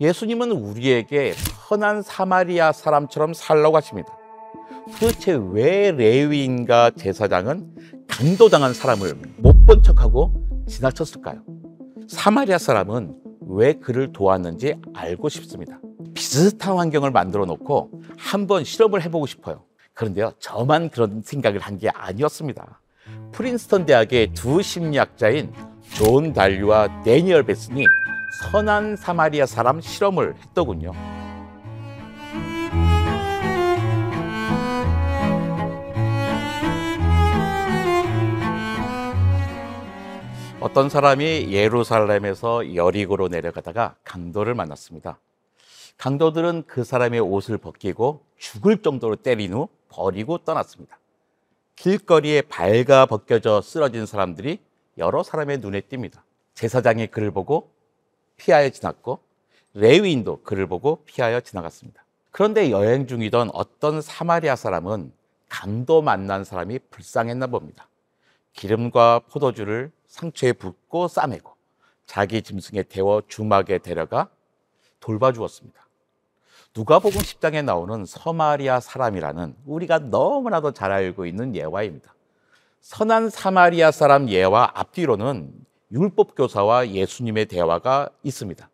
예수님은 우리에게 선한 사마리아 사람처럼 살라고 하십니다. 도대체 왜 레위인과 제사장은 강도당한 사람을 못 본 척하고 지나쳤을까요? 사마리아 사람은 왜 그를 도왔는지 알고 싶습니다. 비슷한 환경을 만들어 놓고 한번 실험을 해보고 싶어요. 그런데요, 저만 그런 생각을 한 게 아니었습니다. 프린스턴 대학의 두 심리학자인 존 달리와 대니얼 뱃슨이 선한 사마리아 사람 실험을 했더군요. 어떤 사람이 예루살렘에서 여리고로 내려가다가 강도를 만났습니다. 강도들은 그 사람의 옷을 벗기고 죽을 정도로 때린 후 버리고 떠났습니다. 길거리에 발가 벗겨져 쓰러진 사람들이 여러 사람의 눈에 띕니다. 제사장이 그를 보고 피하여 지났고 레위인도 그를 보고 피하여 지나갔습니다. 그런데 여행 중이던 어떤 사마리아 사람은 강도 만난 사람이 불쌍했나 봅니다. 기름과 포도주를 상처에 붓고 싸매고 자기 짐승에 태워 주막에 데려가 돌봐주었습니다. 누가복음 10장에 나오는 서마리아 사람이라는 우리가 너무나도 잘 알고 있는 예화입니다. 선한 사마리아 사람 예화 앞뒤로는 율법 교사와 예수님의 대화가 있습니다.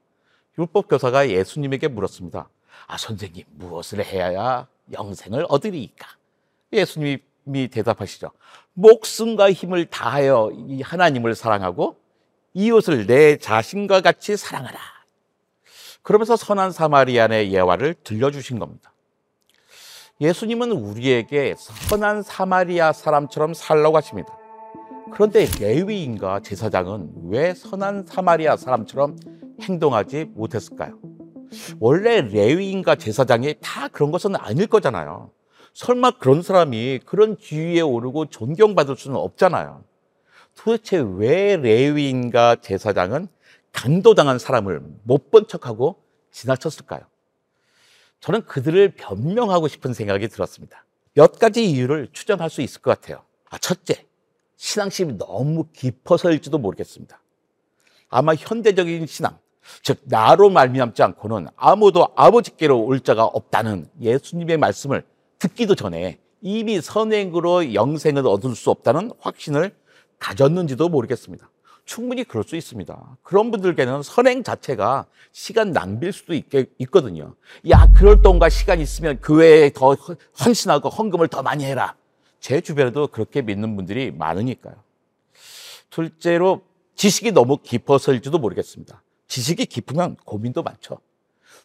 율법 교사가 예수님에게 물었습니다. 아 선생님 무엇을 해야 영생을 얻으리까? 예수님이 대답하시죠. 목숨과 힘을 다하여 이 하나님을 사랑하고 이웃을 내 자신과 같이 사랑하라. 그러면서 선한 사마리안의 예화를 들려주신 겁니다. 예수님은 우리에게 선한 사마리아 사람처럼 살라고 하십니다. 그런데 레위인과 제사장은 왜 선한 사마리아 사람처럼 행동하지 못했을까요? 원래 레위인과 제사장이 다 그런 것은 아닐 거잖아요. 설마 그런 사람이 그런 지위에 오르고 존경받을 수는 없잖아요. 도대체 왜 레위인과 제사장은 강도당한 사람을 못 본 척하고 지나쳤을까요? 저는 그들을 변명하고 싶은 생각이 들었습니다. 몇 가지 이유를 추정할 수 있을 것 같아요. 아, 첫째, 신앙심이 너무 깊어서일지도 모르겠습니다. 아마 현대적인 신앙, 즉 나로 말미암지 않고는 아무도 아버지께로 올 자가 없다는 예수님의 말씀을 듣기도 전에 이미 선행으로 영생을 얻을 수 없다는 확신을 가졌는지도 모르겠습니다. 충분히 그럴 수 있습니다. 그런 분들께는 선행 자체가 시간 낭비일 수도 있, 있거든요. 야, 그럴 돈과 시간 있으면 교회에 더 헌신하고 헌금을 더 많이 해라. 제 주변에도 그렇게 믿는 분들이 많으니까요. 둘째로 지식이 너무 깊어서일지도 모르겠습니다. 지식이 깊으면 고민도 많죠.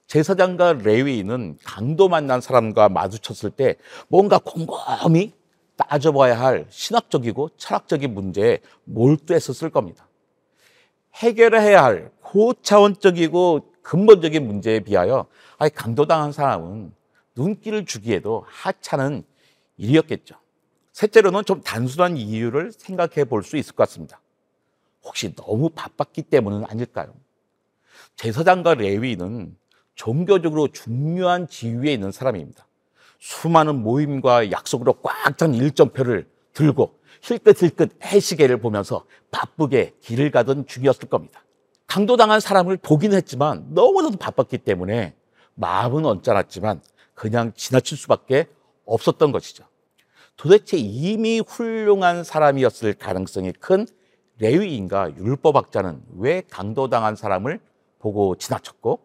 제사장과 레위인은 강도 만난 사람과 마주쳤을 때 뭔가 곰곰이 따져봐야 할 신학적이고 철학적인 문제에 몰두했었을 겁니다. 해결해야 할 고차원적이고 근본적인 문제에 비하여 강도당한 사람은 눈길을 주기에도 하찮은 일이었겠죠. 셋째로는 좀 단순한 이유를 생각해 볼 수 있을 것 같습니다. 혹시 너무 바빴기 때문은 아닐까요? 제사장과 레위는 종교적으로 중요한 지위에 있는 사람입니다. 수많은 모임과 약속으로 꽉 찬 일정표를 들고 힐끗힐끗 해시계를 보면서 바쁘게 길을 가던 중이었을 겁니다. 강도당한 사람을 보긴 했지만 너무나도 바빴기 때문에 마음은 언짢았지만 그냥 지나칠 수밖에 없었던 것이죠. 도대체 이미 훌륭한 사람이었을 가능성이 큰 레위인과 율법학자는 왜 강도당한 사람을 보고 지나쳤고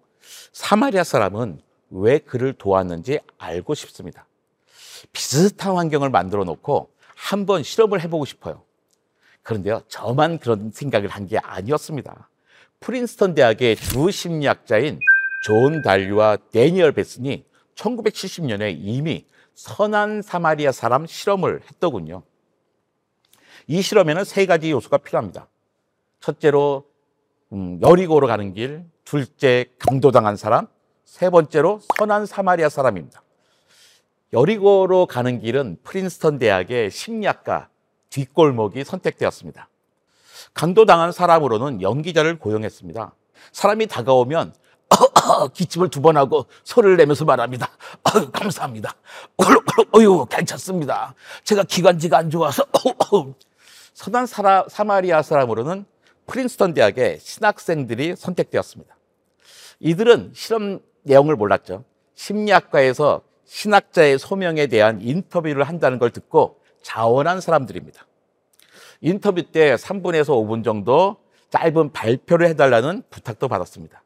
사마리아 사람은 왜 그를 도왔는지 알고 싶습니다. 비슷한 환경을 만들어 놓고 한번 실험을 해보고 싶어요. 그런데요, 저만 그런 생각을 한 게 아니었습니다. 프린스턴 대학의 두 심리학자인 존 달리와 대니얼 뱃슨이 1970년에 이미 선한 사마리아 사람 실험을 했더군요. 이 실험에는 세 가지 요소가 필요합니다. 첫째로 음, 여리고로 가는 길, 둘째 강도당한 사람, 세 번째로 선한 사마리아 사람입니다. 여리고로 가는 길은 프린스턴 대학의 심리학과 뒷골목이 선택되었습니다. 강도당한 사람으로는 연기자를 고용했습니다. 사람이 다가오면 기침을 두 번 하고 소리를 내면서 말합니다. 아유, 감사합니다. 어유, 괜찮습니다. 제가 기관지가 안 좋아서. 선한 사라, 사마리아 사람으로는 프린스턴 대학의 신학생들이 선택되었습니다. 이들은 실험 내용을 몰랐죠. 심리학과에서 신학자의 소명에 대한 인터뷰를 한다는 걸 듣고 자원한 사람들입니다. 인터뷰 때 3분에서 5분 정도 짧은 발표를 해달라는 부탁도 받았습니다.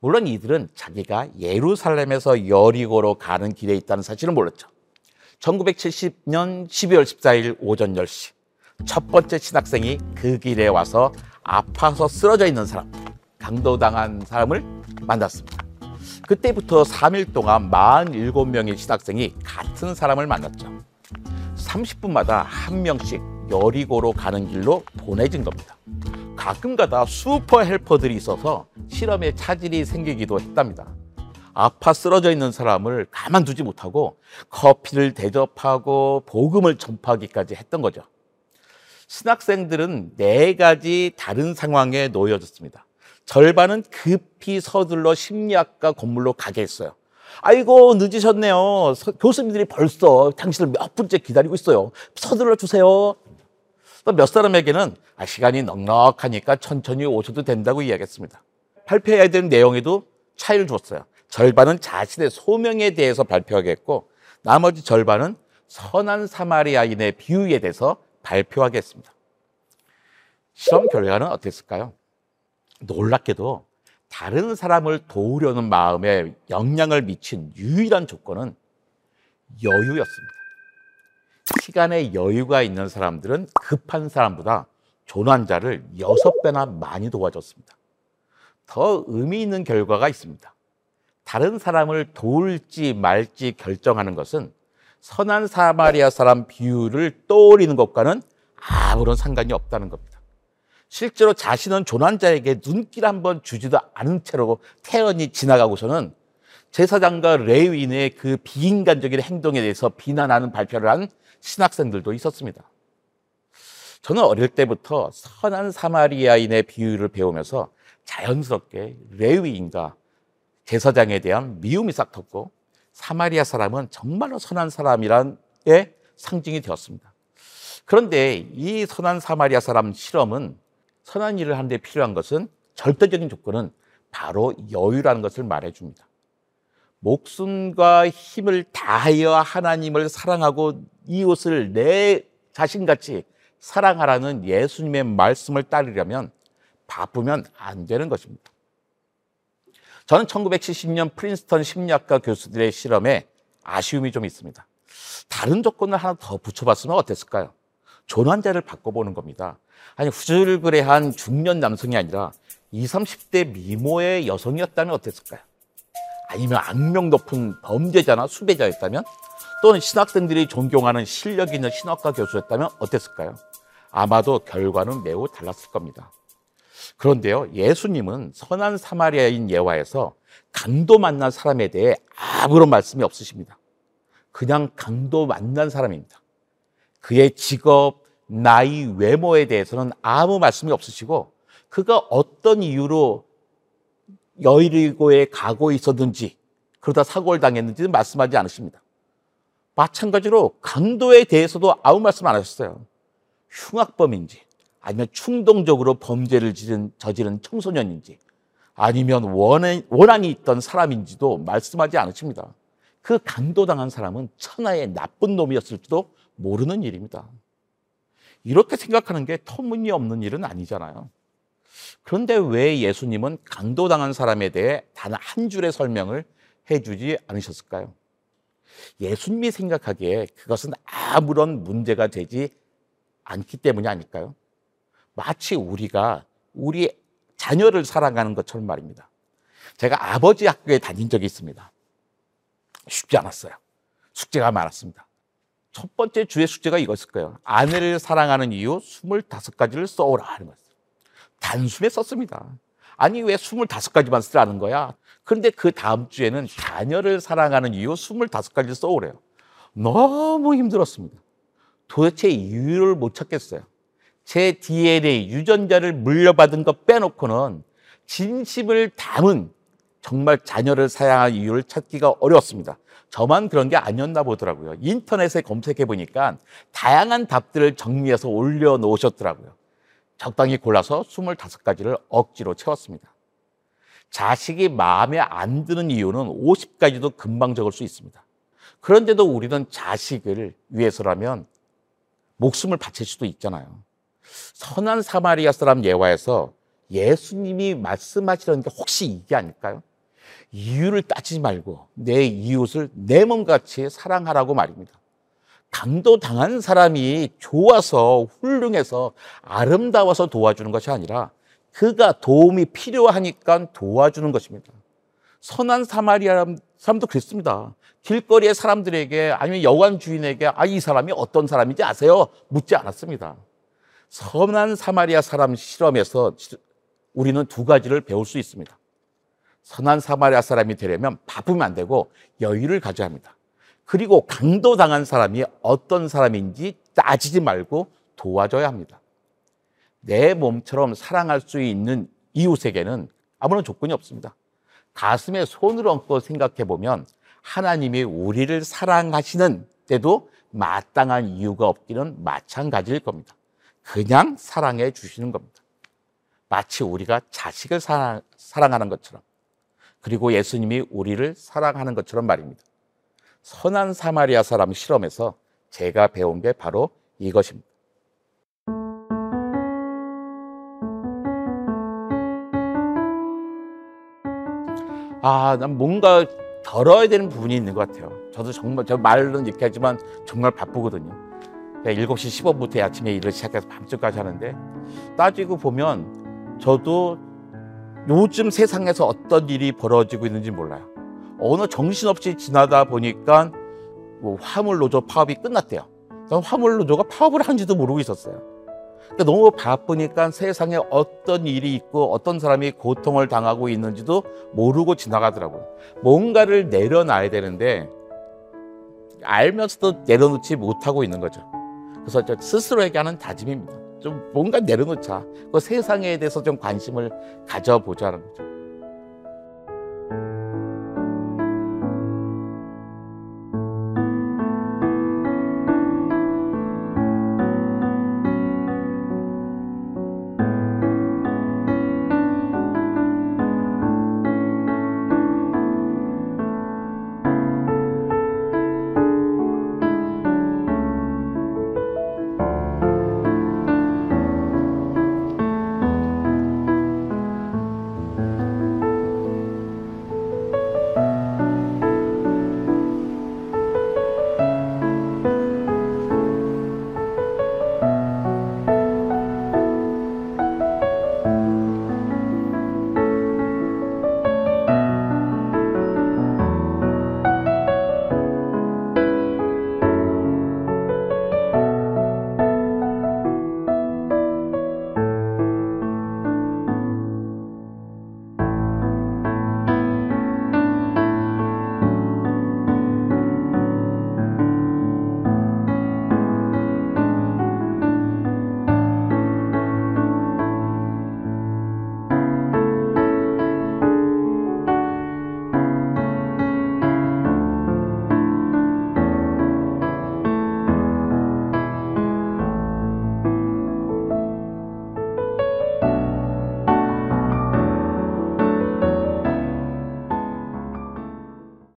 물론 이들은 자기가 예루살렘에서 여리고로 가는 길에 있다는 사실은 몰랐죠. 1970년 12월 14일 오전 10시 첫 번째 신학생이 그 길에 와서 아파서 쓰러져 있는 사람, 강도당한 사람을 만났습니다. 그때부터 3일 동안 47명의 신학생이 같은 사람을 만났죠. 30분마다 한 명씩 여리고로 가는 길로 보내진 겁니다. 가끔가다 슈퍼 헬퍼들이 있어서 실험에 차질이 생기기도 했답니다. 아파 쓰러져 있는 사람을 가만두지 못하고 커피를 대접하고 복음을 전파하기까지 했던 거죠. 신학생들은 네 가지 다른 상황에 놓여졌습니다. 절반은 급히 서둘러 심리학과 건물로 가게 했어요. 아이고 늦으셨네요. 서, 교수님들이 벌써 당신을 몇 분째 기다리고 있어요. 서둘러 주세요. 또 몇 사람에게는 아, 시간이 넉넉하니까 천천히 오셔도 된다고 이야기했습니다. 발표해야 되는 내용에도 차이를 줬어요. 절반은 자신의 소명에 대해서 발표하겠고 나머지 절반은 선한 사마리아인의 비유에 대해서 발표하겠습니다. 실험 결과는 어땠을까요? 놀랍게도 다른 사람을 도우려는 마음에 영향을 미친 유일한 조건은 여유였습니다. 시간에 여유가 있는 사람들은 급한 사람보다 조난자를 여섯 배나 많이 도와줬습니다. 더 의미 있는 결과가 있습니다. 다른 사람을 도울지 말지 결정하는 것은 선한 사마리아 사람 비유를 떠올리는 것과는 아무런 상관이 없다는 겁니다. 실제로 자신은 조난자에게 눈길 한번 주지도 않은 채로 태연히 지나가고서는 제사장과 레위인의 그 비인간적인 행동에 대해서 비난하는 발표를 한 신학생들도 있었습니다. 저는 어릴 때부터 선한 사마리아인의 비유를 배우면서 자연스럽게 레위인과 제사장에 대한 미움이 싹 텄고 사마리아 사람은 정말로 선한 사람이란 의 상징이 되었습니다. 그런데 이 선한 사마리아 사람 실험은 선한 일을 하는데 필요한 것은 절대적인 조건은 바로 여유라는 것을 말해줍니다. 목숨과 힘을 다하여 하나님을 사랑하고 이웃을 내 자신같이 사랑하라는 예수님의 말씀을 따르려면 바쁘면 안 되는 것입니다. 저는 1970년 프린스턴 심리학과 교수들의 실험에 아쉬움이 좀 있습니다. 다른 조건을 하나 더 붙여봤으면 어땠을까요? 조난자를 바꿔보는 겁니다. 아니 후줄그레한 중년 남성이 아니라 20, 30대 미모의 여성이었다면 어땠을까요? 아니면 악명 높은 범죄자나 수배자였다면 또는 신학생들이 존경하는 실력 있는 신학과 교수였다면 어땠을까요? 아마도 결과는 매우 달랐을 겁니다. 그런데요, 예수님은 선한 사마리아인 예화에서 강도 만난 사람에 대해 아무런 말씀이 없으십니다. 그냥 강도 만난 사람입니다. 그의 직업, 나이, 외모에 대해서는 아무 말씀이 없으시고 그가 어떤 이유로 여리고에 가고 있었는지 그러다 사고를 당했는지는 말씀하지 않으십니다. 마찬가지로 강도에 대해서도 아무 말씀 안 하셨어요. 흉악범인지 아니면 충동적으로 범죄를 지른, 저지른 청소년인지 아니면 원한, 원한이 있던 사람인지도 말씀하지 않으십니다. 그 강도당한 사람은 천하의 나쁜 놈이었을지도 모르는 일입니다. 이렇게 생각하는 게 터무니없는 일은 아니잖아요. 그런데 왜 예수님은 강도당한 사람에 대해 단 한 줄의 설명을 해주지 않으셨을까요? 예수님이 생각하기에 그것은 아무런 문제가 되지 않기 때문이 아닐까요? 마치 우리가 우리 자녀를 사랑하는 것처럼 말입니다. 제가 아버지 학교에 다닌 적이 있습니다. 쉽지 않았어요. 숙제가 많았습니다. 첫 번째 주의 숙제가 이거였을 거예요. 아내를 사랑하는 이유 25가지를 써오라 하는 거였어요. 단숨에 썼습니다. 아니 왜 25가지만 쓰라는 거야? 그런데 그 다음 주에는 자녀를 사랑하는 이유 25가지를 써오래요. 너무 힘들었습니다. 도대체 이유를 못 찾겠어요. 제 DNA 유전자를 물려받은 것 빼놓고는 진심을 담은 정말 자녀를 사랑할 이유를 찾기가 어려웠습니다. 저만 그런 게 아니었나 보더라고요. 인터넷에 검색해 보니까 다양한 답들을 정리해서 올려놓으셨더라고요. 적당히 골라서 25가지를 억지로 채웠습니다. 자식이 마음에 안 드는 이유는 50가지도 금방 적을 수 있습니다. 그런데도 우리는 자식을 위해서라면 목숨을 바칠 수도 있잖아요. 선한 사마리아 사람 예화에서 예수님이 말씀하시는 게 혹시 이게 아닐까요? 이유를 따지지 말고 내 이웃을 내 몸같이 사랑하라고 말입니다. 강도 당한 사람이 좋아서 훌륭해서 아름다워서 도와주는 것이 아니라 그가 도움이 필요하니까 도와주는 것입니다. 선한 사마리아 사람도 그랬습니다. 길거리의 사람들에게 아니면 여관 주인에게 아, 이 사람이 어떤 사람인지 아세요? 묻지 않았습니다. 선한 사마리아 사람 실험에서 우리는 두 가지를 배울 수 있습니다. 선한 사마리아 사람이 되려면 바쁘면 안 되고 여유를 가져야 합니다. 그리고 강도당한 사람이 어떤 사람인지 따지지 말고 도와줘야 합니다. 내 몸처럼 사랑할 수 있는 이웃에게는 아무런 조건이 없습니다. 가슴에 손을 얹고 생각해 보면 하나님이 우리를 사랑하시는 때도 마땅한 이유가 없기는 마찬가지일 겁니다. 그냥 사랑해 주시는 겁니다. 마치 우리가 자식을 사랑, 사랑하는 것처럼 그리고 예수님이 우리를 사랑하는 것처럼 말입니다. 선한 사마리아 사람 실험에서 제가 배운 게 바로 이것입니다. 아, 난 뭔가 덜어야 되는 부분이 있는 것 같아요. 저도 정말, 저 말은 이렇게 하지만 정말 바쁘거든요. 7시 15분부터 아침에 일을 시작해서 밤늦까지 하는데 따지고 보면 저도 요즘 세상에서 어떤 일이 벌어지고 있는지 몰라요. 어느 정신없이 지나다 보니까 뭐 화물 노조 파업이 끝났대요. 화물 노조가 파업을 한지도 모르고 있었어요. 그러니까 너무 바쁘니까 세상에 어떤 일이 있고 어떤 사람이 고통을 당하고 있는지도 모르고 지나가더라고요. 뭔가를 내려놔야 되는데 알면서도 내려놓지 못하고 있는 거죠. 그래서 저 스스로에게 하는 다짐입니다. 좀 뭔가 내려놓자. 그 세상에 대해서 좀 관심을 가져보자는 거죠.